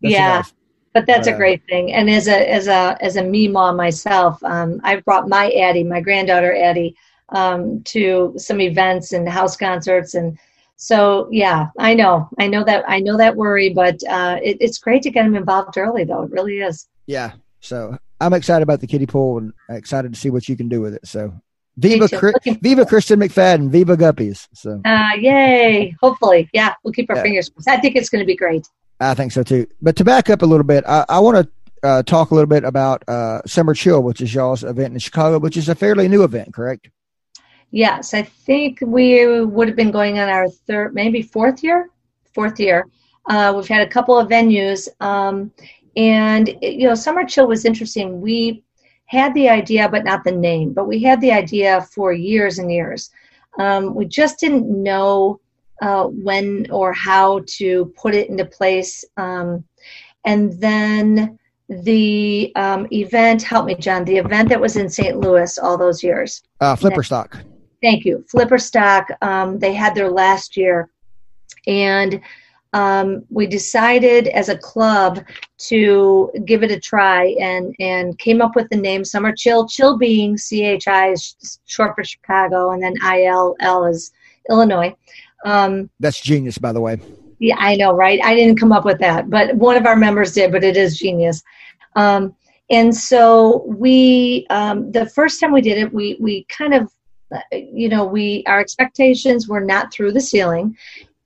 that's yeah. Enough. But that's uh, a great thing. And as a as a as a me mom myself, um, I've brought my Addie, my granddaughter Addie, um, to some events and house concerts and so yeah i know i know that i know that worry but uh, it, it's great to get them involved early though it really is yeah so I'm excited about the kiddie pool and excited to see what you can do with it. So Viva, Cri- Viva Kristen McFadden, Viva Guppies. So, uh, yay! Hopefully, yeah, we'll keep our yeah. fingers crossed. I think it's going to be great. I think so too. But to back up a little bit, I, I want to uh, talk a little bit about uh, Summer Chill, which is y'all's event in Chicago, which is a fairly new event, correct? Yes, I think we would have been going on our third, maybe fourth year. Fourth year. Uh, we've had a couple of venues, um, and you know, Summer Chill was interesting. We had the idea, but not the name. But we had the idea for years and years. Um, we just didn't know uh, when or how to put it into place. Um, and then the um, event, help me, John, the event that was in St. Louis all those years. Uh, Flipperstock. Thank you. Flipperstock. Um, they had their last year. And um, we decided as a club to give it a try and, and came up with the name Summer Chill. Chill being CHI is short for Chicago, and then ILL is Illinois. Um, That's genius, by the way. Yeah, I know, right? I didn't come up with that, but one of our members did, but it is genius. Um, and so we, um, the first time we did it, we, we kind of, uh, you know, we, our expectations were not through the ceiling.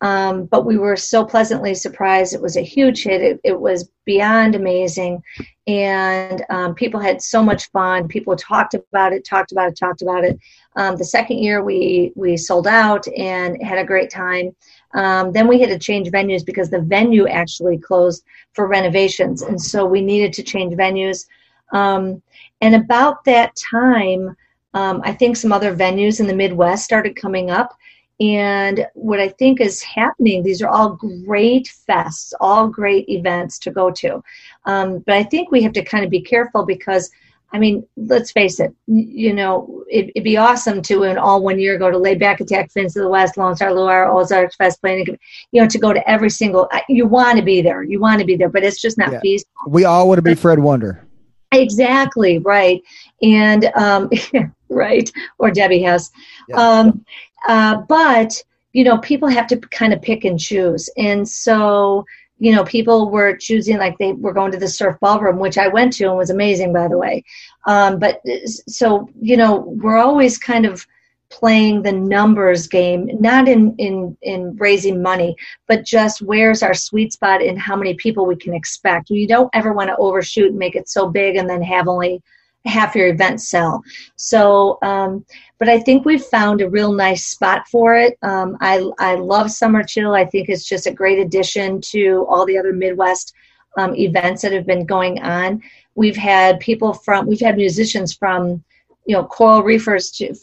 Um, but we were so pleasantly surprised. It was a huge hit. It, it was beyond amazing. And um, people had so much fun. People talked about it, talked about it, talked about it. Um, the second year, we, we sold out and had a great time. Um, then we had to change venues because the venue actually closed for renovations. And so we needed to change venues. Um, and about that time, um, I think some other venues in the Midwest started coming up. And what I think is happening, these are all great fests, all great events to go to. Um, but I think we have to kind of be careful because I mean, let's face it, you know, it, would be awesome to in all one year go to Laid-Back Attack, Fins of the West, Lone Star Luau, Ozarks Fest, Planning, you know, to go to every single, you want to be there, you want to be there, but it's just not yeah. feasible. We all want to be Fred Wonder. Exactly, right. And, um, right, or Debbie has. Yeah. Um, uh, but, you know, people have to kind of pick and choose. And so, you know, people were choosing like they were going to the surf ballroom, which I went to and was amazing, by the way. Um, but so, you know, we're always kind of playing the numbers game, not in, in, in raising money, but just where's our sweet spot and how many people we can expect. We don't ever want to overshoot and make it so big and then have only half your event sell. So, um, but I think we've found a real nice spot for it. Um, I, I love Summer Chill. I think it's just a great addition to all the other Midwest um, events that have been going on. We've had people from, we've had musicians from, you know, coral reefers to,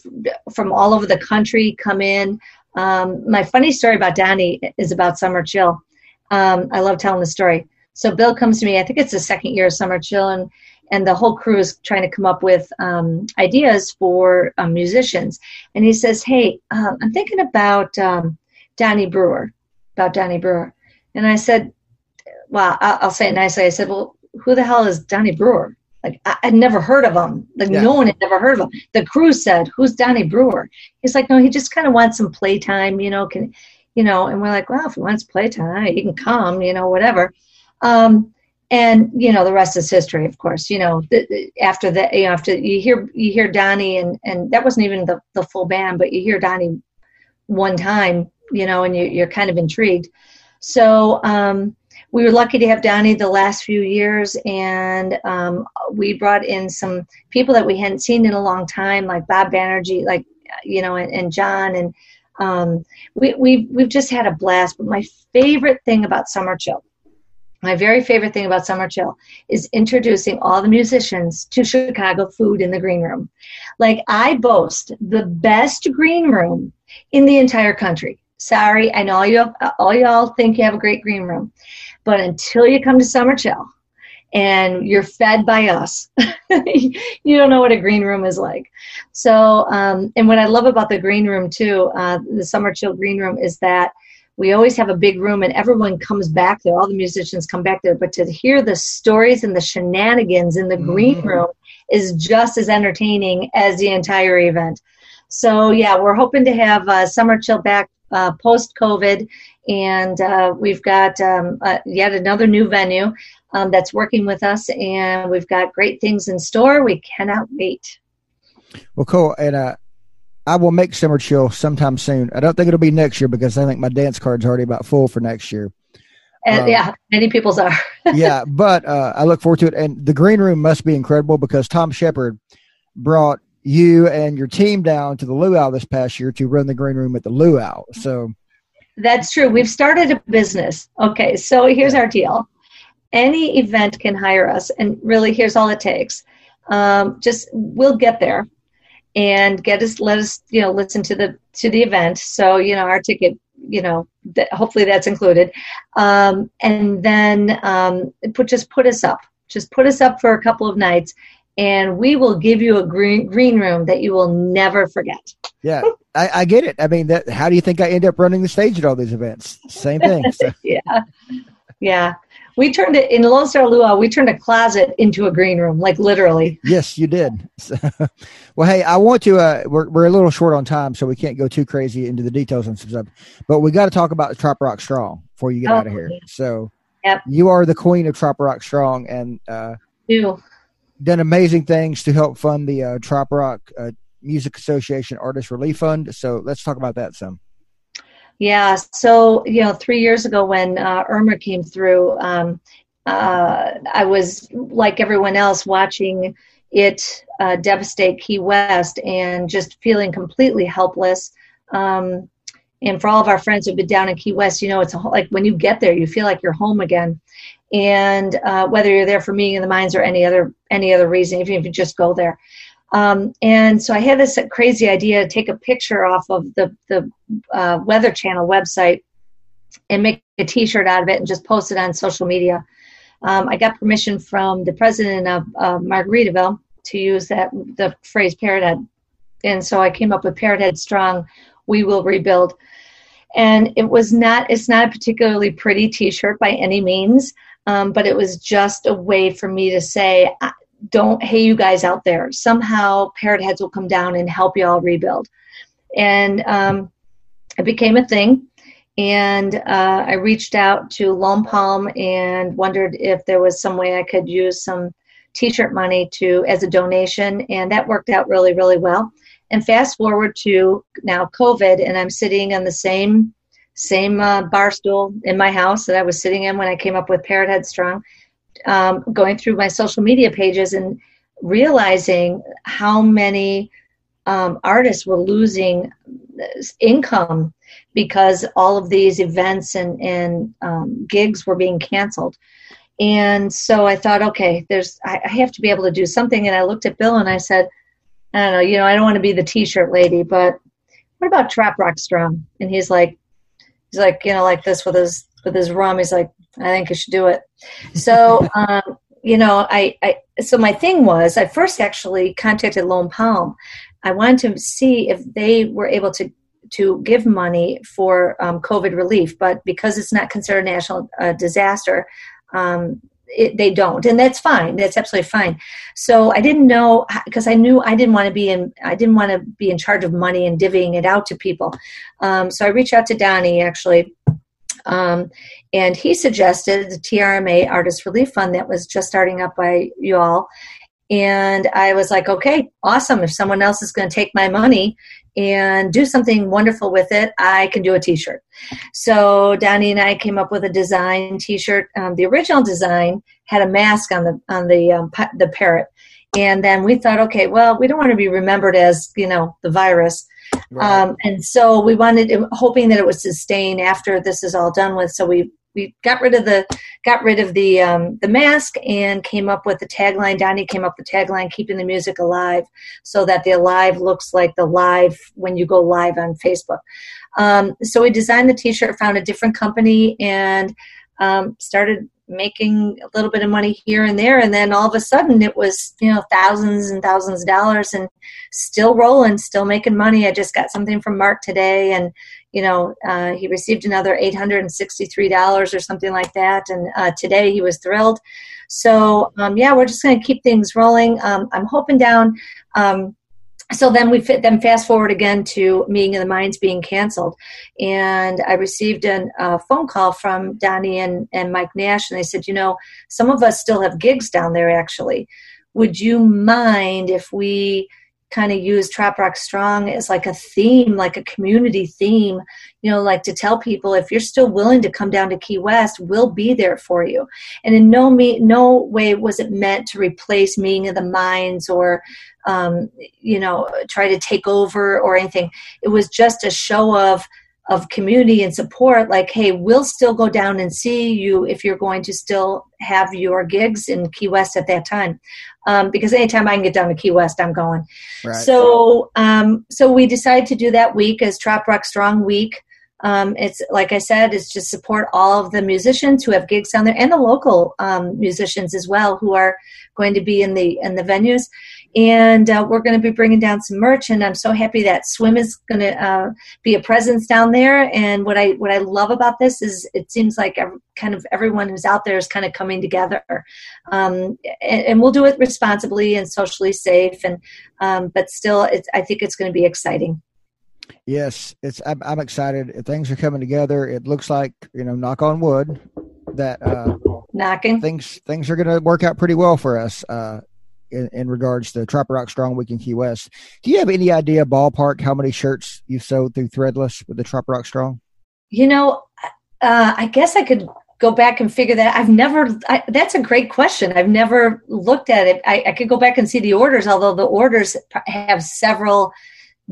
from all over the country come in. Um, my funny story about Donnie is about Summer Chill. Um, I love telling the story. So Bill comes to me, I think it's the second year of Summer Chill, and and the whole crew is trying to come up with um, ideas for um, musicians. And he says, "Hey, um, I'm thinking about um, Donnie Brewer, about Donnie Brewer." And I said, "Well, I'll, I'll, say it nicely." I said, "Well, who the hell is Donnie Brewer?" Like I, would never heard of him. Like yeah. no one had ever heard of him. The crew said, "Who's Donnie Brewer?" He's like, "No, he just kind of wants some playtime, you know." Can you know? And we're like, "Well, if he wants playtime, he can come, you know, whatever." Um, and you know the rest is history of course you know the, the, after that you know after you hear you hear donnie and and that wasn't even the, the full band but you hear donnie one time you know and you, you're kind of intrigued. So um, we were lucky to have donnie the last few years and um, we brought in some people that we hadn't seen in a long time like bob banerjee like you know and, and john and um, we, we've, we've just had a blast. But my favorite thing about summer chill my very favorite thing about Summer Chill is introducing all the musicians to Chicago food in the green room. Like I boast the best green room in the entire country. Sorry, I know all you all y'all think you have a great green room, but until you come to Summer Chill and you're fed by us, you don't know what a green room is like. So, um, and what I love about the green room too, uh, the Summer Chill green room, is that we always have a big room and everyone comes back there. All the musicians come back there. But to hear the stories and the shenanigans in the mm-hmm. green room is just as entertaining as the entire event. So yeah we're hoping to have uh, summer chill back uh, post covid and uh, we've got um, uh, yet another new venue um, that's working with us. And we've got great things in store. We cannot wait. Well cool and uh I will make Summer Chill sometime soon. I don't think it'll be next year because I think my dance card's already about full for next year. And, uh, yeah, many people's are. yeah, but uh, I look forward to it. And the green room must be incredible because Tom Shepard brought you and your team down to the luau this past year to run the green room at the luau. So that's true. We've started a business. Okay, so here's our deal. Any event can hire us, and really, here's all it takes. Um, just we'll get there and get us let us you know listen to the to the event. So you know our ticket you know that hopefully that's included. Um, and then um, put just put us up. Just put us up for a couple of nights and we will give you a green green room that you will never forget. Yeah I, I, get it. I mean that how do you think i end up running the stage at all these events? Same thing so. yeah. Yeah we turned it in Lone Star Luau. We turned a closet into a green room, like literally. Yes, you did. So, well, hey, I want to. Uh, we're we're a little short on time, so we can't go too crazy into the details and stuff. But we got to talk about the Trop Rock Strong before you get oh, out of here. Yeah. So, yep. you are the queen of Trop Rock Strong, and uh, you done amazing things to help fund the uh, Trop Rock uh, Music Association Artist Relief Fund. So, let's talk about that some. Yeah. So, you know, three years ago when uh, Irma came through, um, uh, I was like everyone else watching it uh, devastate Key West and just feeling completely helpless. Um, and for all of our friends who've been down in Key West, you know, it's a, like when you get there, you feel like you're home again. And uh, whether you're there for meeting in the minds or any other any other reason, even if you just go there, um, and so I had this crazy idea to take a picture off of the, the uh, Weather Channel website and make a t shirt out of it and just post it on social media. Um, I got permission from the president of uh, Margaritaville to use that the phrase parrot head. And so I came up with parrot head strong, we will rebuild. And it was not, it's not a particularly pretty t shirt by any means, um, but it was just a way for me to say, don't hey you guys out there. Somehow parrot heads will come down and help you all rebuild. And um, it became a thing. And uh, i reached out to lone palm and wondered if there was some way i could use some t-shirt money to as a donation. And that worked out really really well. And fast forward to now covid and i'm sitting on the same same uh, bar stool in my house that i was sitting in when i came up with parrot head strong um, going through my social media pages and realizing how many um, artists were losing income because all of these events and, and um, gigs were being canceled. And so I thought, okay, there's I, I have to be able to do something. And I looked at Bill and I said, I don't know, you know, I don't want to be the T-shirt lady, but what about Trop Rock Strong? And he's like, he's like, you know, like this with his with his rum. He's like, I think you should do it. So, um, you know, I, I, so my thing was, I first actually contacted Lone Palm. I wanted to see if they were able to to give money for um, COVID relief, but because it's not considered a national uh, disaster, um, it, they don't, and that's fine. That's absolutely fine. So I didn't know because I knew I didn't want to be in. I didn't want to be in charge of money and divvying it out to people. Um, so I reached out to Donnie actually um, and he suggested the TRMA Artist Relief Fund that was just starting up by you all. And I was like, okay, awesome. If someone else is going to take my money and do something wonderful with it, I can do a t shirt. So Donnie and I came up with a design t shirt. Um, the original design had a mask on the, on the, um, the parrot. And then we thought, okay, well, we don't want to be remembered as, you know, the virus. Right. Um, and so we wanted, hoping that it would sustain after this is all done with. So we we got rid of the got rid of the um, the mask and came up with the tagline. Donnie came up with the tagline, "Keeping the music alive," so that the alive looks like the live when you go live on Facebook. Um, so we designed the T-shirt, found a different company, and um, started making a little bit of money here and there. And then all of a sudden it was you know thousands and thousands of dollars and still rolling still making money. I just got something from mark today and you know uh, he received another $863 or something like that. And uh, today he was thrilled. So um, yeah we're just going to keep things rolling. Um, i'm hoping down um, so then we fit them fast forward again to meeting in the minds being canceled. And i received a uh, phone call from donnie and, and mike nash and they said you know some of us still have gigs down there actually. Would you mind if we kind of use Trop Rock Strong as like a theme, like a community theme, you know, like to tell people if you're still willing to come down to Key West, we'll be there for you. And in no me, no way was it meant to replace Meeting of the Minds or, um, you know, try to take over or anything. It was just a show of of community and support like hey we'll still go down and see you if you're going to still have your gigs in key west at that time um, because anytime i can get down to key west i'm going right. so um, so we decided to do that week as Trop Rock strong week um, it's like I said, it's just support all of the musicians who have gigs down there and the local um, musicians as well who are going to be in the in the venues. And uh, we're going to be bringing down some merch, and I'm so happy that Swim is going to uh, be a presence down there. And what I what I love about this is it seems like every, kind of everyone who's out there is kind of coming together, um, and, and, we'll do it responsibly and socially safe. And um, but still, I think it's going to be exciting. Yes, it's. I'm, I'm, excited. Things are coming together. It looks like you know, knock on wood, that uh, knocking things things are going to work out pretty well for us. In, in regards to Trop Rock Strong Week in Key West, do you have any idea ballpark how many shirts you've sold through Threadless with the Trop Rock Strong? You know, uh, I guess I could go back and figure that. I've never. I, that's a great question. I've never looked at it. I, I could go back and see the orders, although the orders have several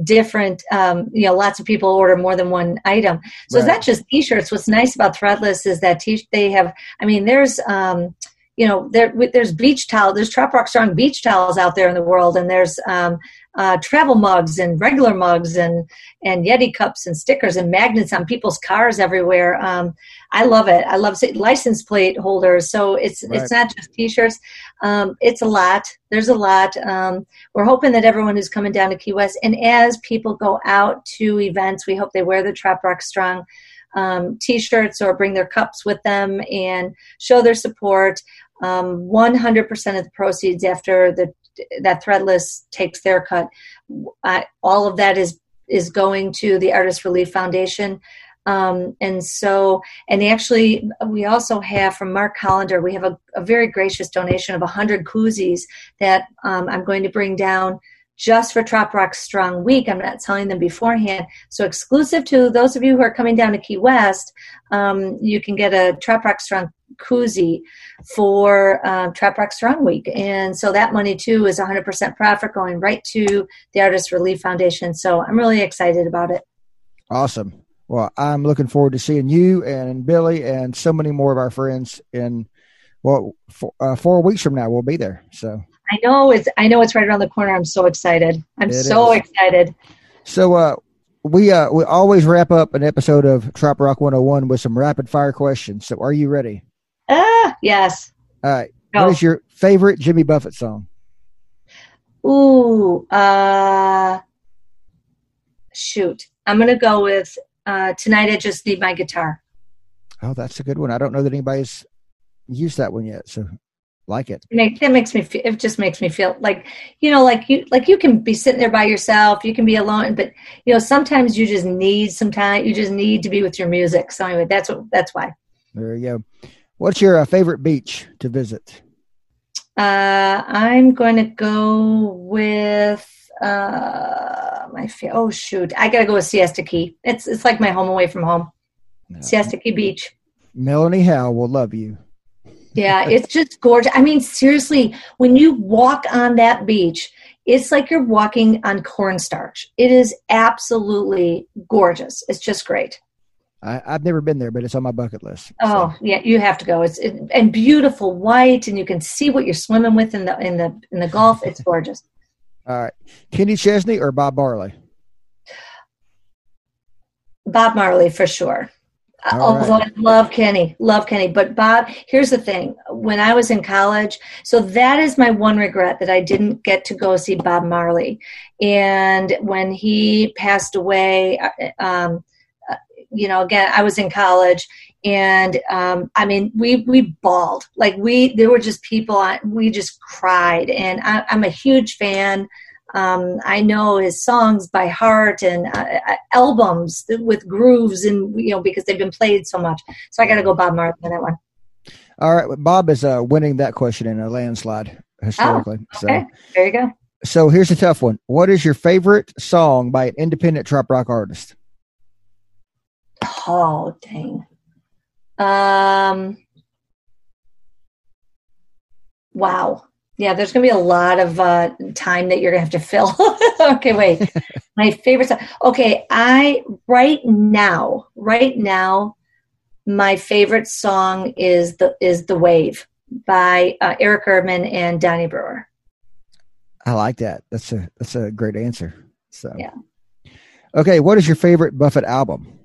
different um, you know lots of people order more than one item so right. it's not just t-shirts what's nice about threadless is that t- they have i mean there's um, you know there there's beach towel there's Trop Rock Strong beach towels out there in the world and there's um, uh, travel mugs and regular mugs and and Yeti cups and stickers and magnets on people's cars everywhere. Um, I love it. I love license plate holders. So it's right. it's not just T-shirts. Um, it's a lot. There's a lot. Um, we're hoping that everyone who's coming down to Key West and as people go out to events, we hope they wear the Trop Rock Strong. Um, t-shirts or bring their cups with them and show their support. Um, 100% of the proceeds after the that Threadless takes their cut. all of that is is going to the Artist Relief Foundation. Um, and so, and actually, we also have from Mark Hollander, we have a, a very gracious donation of 100 koozies that um, I'm going to bring down just for Trop Rock Strong Week. I'm not telling them beforehand. So exclusive to those of you who are coming down to Key West, um, you can get a Trop Rock Strong koozie for um, Trop Rock Strong Week. And so that money too is 100% profit going right to the Artist Relief Foundation. So I'm really excited about it. Awesome. Well, I'm looking forward to seeing you and Billy and so many more of our friends in well uh, four weeks from now. We'll be there. So I know it's I know it's right around the corner. I'm so excited. I'm it so is. excited. So uh we uh we always wrap up an episode of Trop Rock 101 with some rapid fire questions. So are you ready? Ah, yes. All right. Go. What is your favorite Jimmy Buffett song? Ooh, uh shoot. I'm gonna go with uh Tonight I Just Need My Guitar. Oh, that's a good one. I don't know that anybody's used that one yet. So like it. it that makes me feel, it just makes me feel like you know like you like you can be sitting there by yourself you can be alone but you know sometimes you just need some time you just need to be with your music. So anyway that's what that's why. There you go. What's your uh, favorite beach to visit? Uh i'm going to go with uh my fa- oh shoot. I gotta go with siesta key. It's it's like my home away from home. No. siesta key beach. Melanie howe will love you yeah, it's just gorgeous. I mean, seriously, when you walk on that beach, it's like you're walking on cornstarch. It is absolutely gorgeous. It's just great. I, have never been there, but it's on my bucket list. Oh so. yeah, you have to go. It's it, and beautiful white, and you can see what you're swimming with in the in the in the Gulf. It's gorgeous. All right, Kenny Chesney or Bob Marley? Bob Marley for sure. Although right. I love Kenny, love Kenny. But Bob, here's the thing. When I was in college, so that is my one regret that I didn't get to go see Bob Marley. And when he passed away, uh, um, uh, you know, again, I was in college and um, I mean, we we bawled like we there were just people we just cried, and I, I'm a huge fan um, I know his songs by heart and uh, uh albums with grooves and you know because they've been played so much. So I got to go Bob Marley on that one. All right, Bob is uh, winning that question in a landslide historically. Oh, okay, so there you go. So here's a tough one. What is your favorite song by an independent trop rock artist? Oh, dang. Um, wow. Yeah, there's going to be a lot of uh, time that you're going to have to fill. okay, wait. My favorite song. Okay, I, right now, right now, my favorite song is the is the wave by uh, Eric Erdman and Donnie Brewer. I like that. That's a that's a great answer. So Yeah. Okay, what is your favorite Buffett album?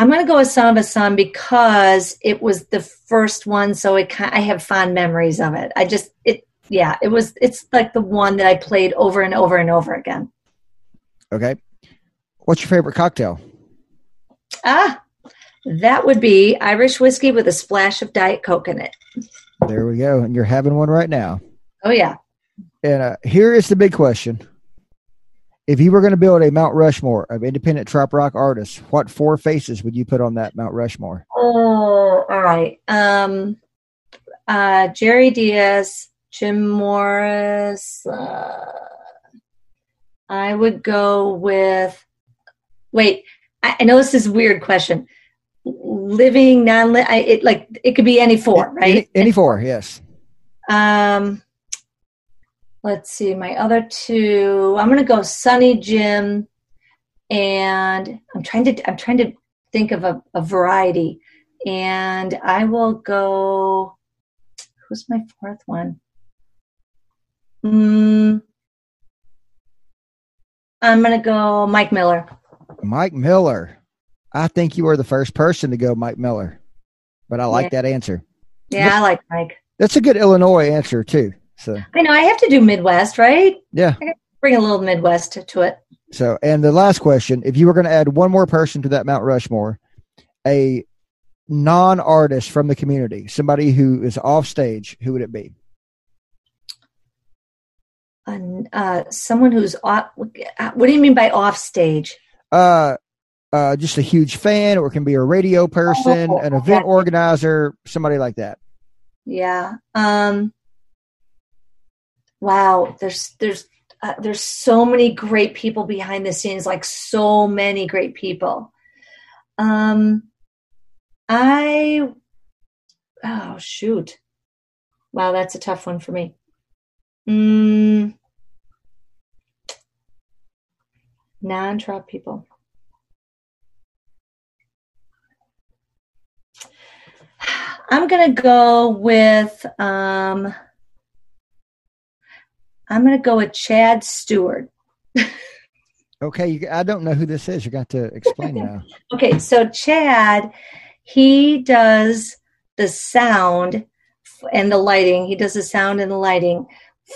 I'm going to go with Son of a Son because it was the first one, so it I have fond memories of it. I just it yeah, it was it's like the one that I played over and over and over again. Okay. What's your favorite cocktail? Ah, that would be Irish whiskey with a splash of Diet Coke in it. There we go. And you're having one right now. Oh yeah. And uh, here is the big question. If you were going to build a Mount Rushmore of independent trop rock artists, what four faces would you put on that Mount Rushmore? Oh, all right. Um, uh, Jerry Diaz, Jim Morris. Uh, I would go with. Wait, I, I know this is a weird question. Living non, it like it could be any four, right? Any, any four, yes. Um, let's see, my other two. I'm gonna go Sunny Jim, and I'm trying to I'm trying to think of a, a variety, and I will go. Who's my fourth one? Mm, I'm gonna go Mike Miller. Mike Miller. I think you were the first person to go Mike Miller, but I like Yeah. that answer. Yeah, I like Mike. That's a good Illinois answer too. So I know I have to do Midwest, right? yeah. Bring a little Midwest to, to it. So and the last question: If you were going to add one more person to that Mount Rushmore, a non-artist from the community, somebody who is off stage, who would it be? Uh, someone who's off. What do you mean by off stage? Uh, uh, just a huge fan, or it can be a radio person, Oh, an event okay. organizer, somebody like that. Yeah. Um, wow. There's there's uh, there's so many great people behind the scenes. Like so many great people. Um, I. Oh shoot! Wow, that's a tough one for me. Mm, non-trop people. I'm gonna go with um I'm gonna go with Chad Stewart. Okay, you, I don't know who this is. You got to explain now. Okay, so Chad, he does the sound and the lighting. He does the sound and the lighting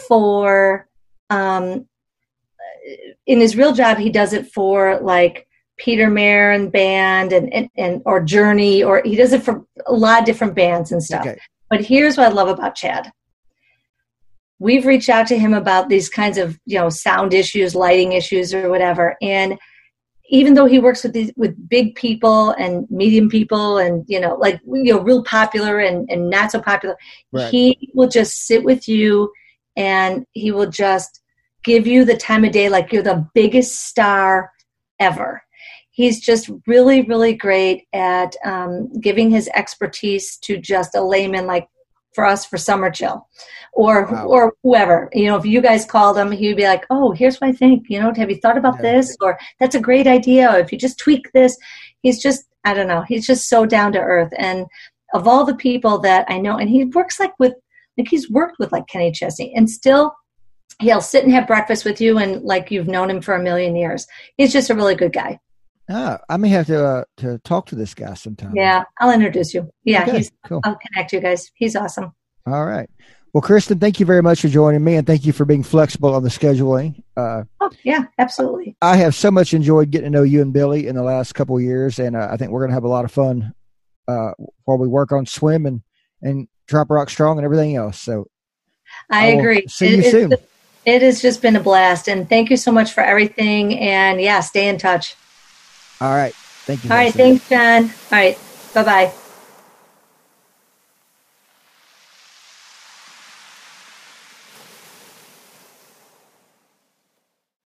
for um in his real job he does it for like Peter Marin band and, and, and or Journey or he does it for a lot of different bands and stuff. Okay. But here's what I love about Chad. We've reached out to him about these kinds of, you know, sound issues, lighting issues or whatever. And even though he works with these with big people and medium people and, you know, like you know, real popular and, and not so popular, Right. he will just sit with you and he will just give you the time of day like you're the biggest star ever. He's just really, really great at um, giving his expertise to just a layman like for us for summer chill. Or Wow. or whoever you know if you guys called him he'd be like oh here's what i think you know have you thought about Yeah. this? Or that's a great idea or if you just tweak this. He's just i don't know he's just so down to earth. And of all the people that i know and he works like with like he's worked with like kenny chesney and still he'll sit and have breakfast with you and like you've known him for a million years. He's just a really good guy Ah, I may have to uh, to talk to this guy sometime. yeah i'll introduce you yeah Okay, he's cool. i'll connect you guys he's awesome All right. Well, Kristen, thank you very much for joining me, and thank you for being flexible on the scheduling. Uh, oh yeah absolutely I have so much enjoyed getting to know you and Billy in the last couple of years, and uh, I think we're going to have a lot of fun uh, while we work on swim and and trop rock strong and everything else. So I, I agree. see you soon. It, it has just been a blast, and thank you so much for everything. And yeah, stay in touch. All right, thank you. All right, thanks, John. All right, bye bye.